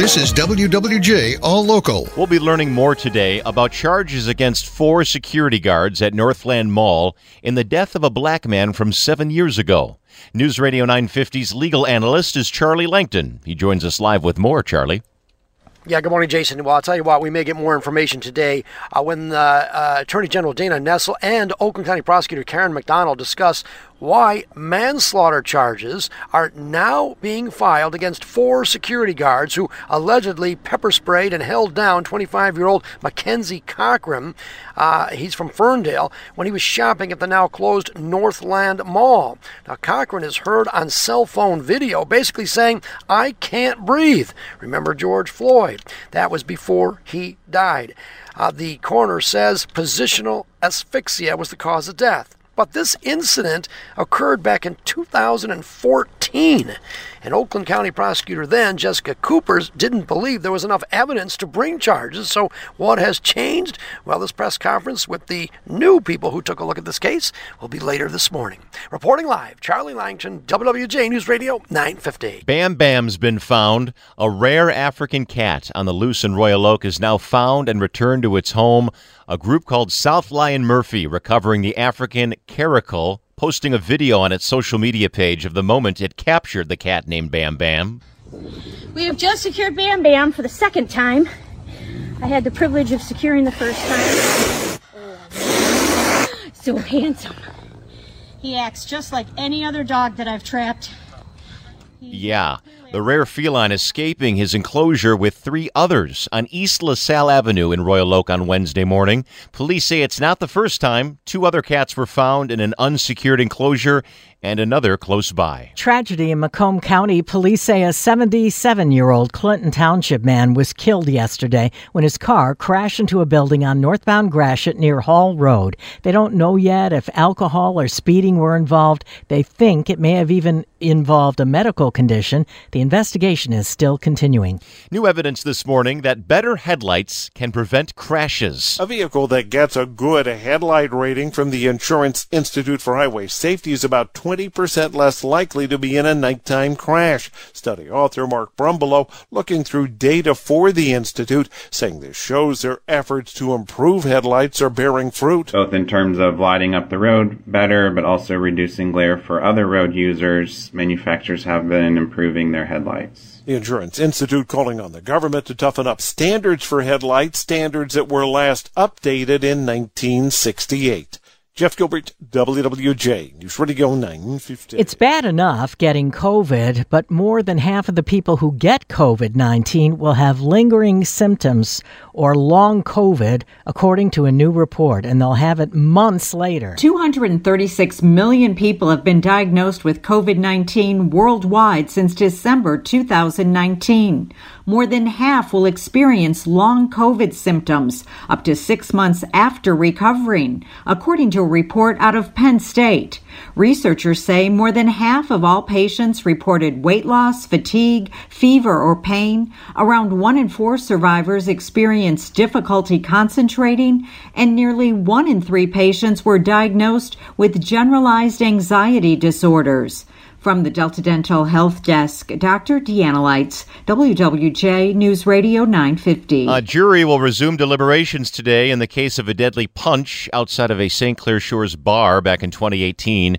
This is WWJ All Local. We'll be learning more today about charges against four security guards at Northland Mall in the death of a black man from seven years ago. News Radio 950's legal analyst is Charlie Langton. He joins us live with more, Charlie. Yeah, good morning, Jason. Well, I'll tell you what, we may get more information today uh, when uh, uh, Attorney General Dana Nessel and Oakland County Prosecutor Karen McDonald discuss why manslaughter charges are now being filed against four security guards who allegedly pepper sprayed and held down 25 year old McKenzie Cochran. Uh, he's from Ferndale when he was shopping at the now closed Northland Mall. Now, Cochran is heard on cell phone video basically saying, I can't breathe. Remember George Floyd? That was before he died. Uh, the coroner says positional asphyxia was the cause of death. But this incident occurred back in 2014. And Oakland County prosecutor then, Jessica Coopers, didn't believe there was enough evidence to bring charges. So, what has changed? Well, this press conference with the new people who took a look at this case will be later this morning. Reporting live, Charlie Langton, WWJ News Radio 950. Bam Bam's been found. A rare African cat on the loose in Royal Oak is now found and returned to its home. A group called South Lion Murphy recovering the African caracal, posting a video on its social media page of the moment it captured the cat named Bam Bam. We have just secured Bam Bam for the second time. I had the privilege of securing the first time. So handsome. He acts just like any other dog that I've trapped. Yeah, the rare feline escaping his enclosure with three others on East LaSalle Avenue in Royal Oak on Wednesday morning. Police say it's not the first time. Two other cats were found in an unsecured enclosure and another close by. Tragedy in Macomb County. Police say a 77 year old Clinton Township man was killed yesterday when his car crashed into a building on northbound Gratiot near Hall Road. They don't know yet if alcohol or speeding were involved. They think it may have even involved a medical condition. The investigation is still continuing. New evidence this morning that better headlights can prevent crashes. A vehicle that gets a good headlight rating from the Insurance Institute for Highway Safety is about 20% less likely to be in a nighttime crash. Study author Mark Brumbelow looking through data for the Institute, saying this shows their efforts to improve headlights are bearing fruit. Both in terms of lighting up the road better, but also reducing glare for other road users, manufacturers have been improving their headlights. The Insurance Institute calling on the government to toughen up standards for headlights, standards that were last updated in 1968. Jeff Gilbert, WWJ, News Radio 950. It's bad enough getting COVID, but more than half of the people who get COVID 19 will have lingering symptoms or long COVID, according to a new report, and they'll have it months later. 236 million people have been diagnosed with COVID 19 worldwide since December 2019. More than half will experience long COVID symptoms up to six months after recovering, according to a report out of Penn State. Researchers say more than half of all patients reported weight loss, fatigue, fever, or pain. Around one in four survivors experienced difficulty concentrating, and nearly one in three patients were diagnosed with generalized anxiety disorders. From the Delta Dental Health Desk, Dr. Deanna Lites, WWJ News Radio 950. A jury will resume deliberations today in the case of a deadly punch outside of a St. Clair Shores bar back in 2018.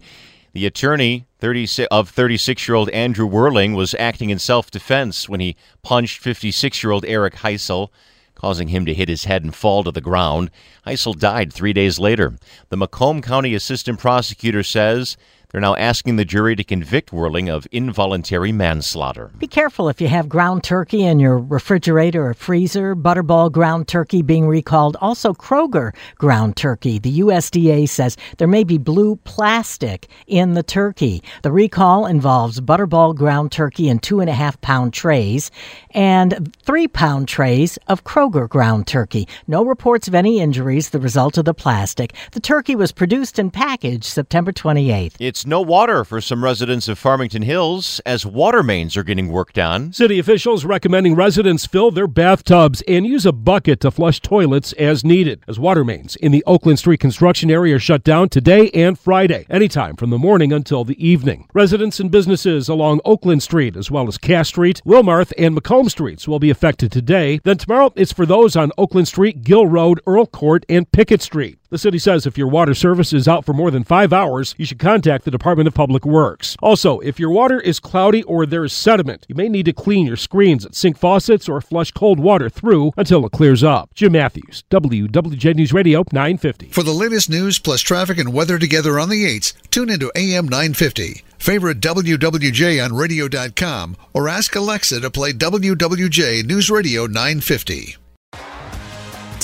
The attorney 36, of 36 year old Andrew Whirling was acting in self defense when he punched 56 year old Eric Heisel, causing him to hit his head and fall to the ground. Heisel died three days later. The Macomb County Assistant Prosecutor says they're now asking the jury to convict Whirling of involuntary manslaughter. Be careful if you have ground turkey in your refrigerator or freezer. Butterball ground turkey being recalled. Also, Kroger ground turkey. The USDA says there may be blue plastic in the turkey. The recall involves Butterball ground turkey in two and a half pound trays and three pound trays of Kroger ground turkey. No reports of any injuries, the result of the plastic. The turkey was produced and packaged September 28th. It's no water for some residents of Farmington Hills as water mains are getting worked on. City officials recommending residents fill their bathtubs and use a bucket to flush toilets as needed, as water mains in the Oakland Street construction area are shut down today and Friday, anytime from the morning until the evening. Residents and businesses along Oakland Street, as well as Cass Street, Wilmarth, and Macomb Streets will be affected today. Then tomorrow, it's for those on Oakland Street, Gill Road, Earl Court, and Pickett Street. The city says if your water service is out for more than five hours, you should contact the Department of Public Works. Also, if your water is cloudy or there is sediment, you may need to clean your screens at sink faucets or flush cold water through until it clears up. Jim Matthews, WWJ News Radio 950. For the latest news plus traffic and weather together on the 8s, tune into AM 950. Favorite WWJ on radio.com or ask Alexa to play WWJ News Radio 950.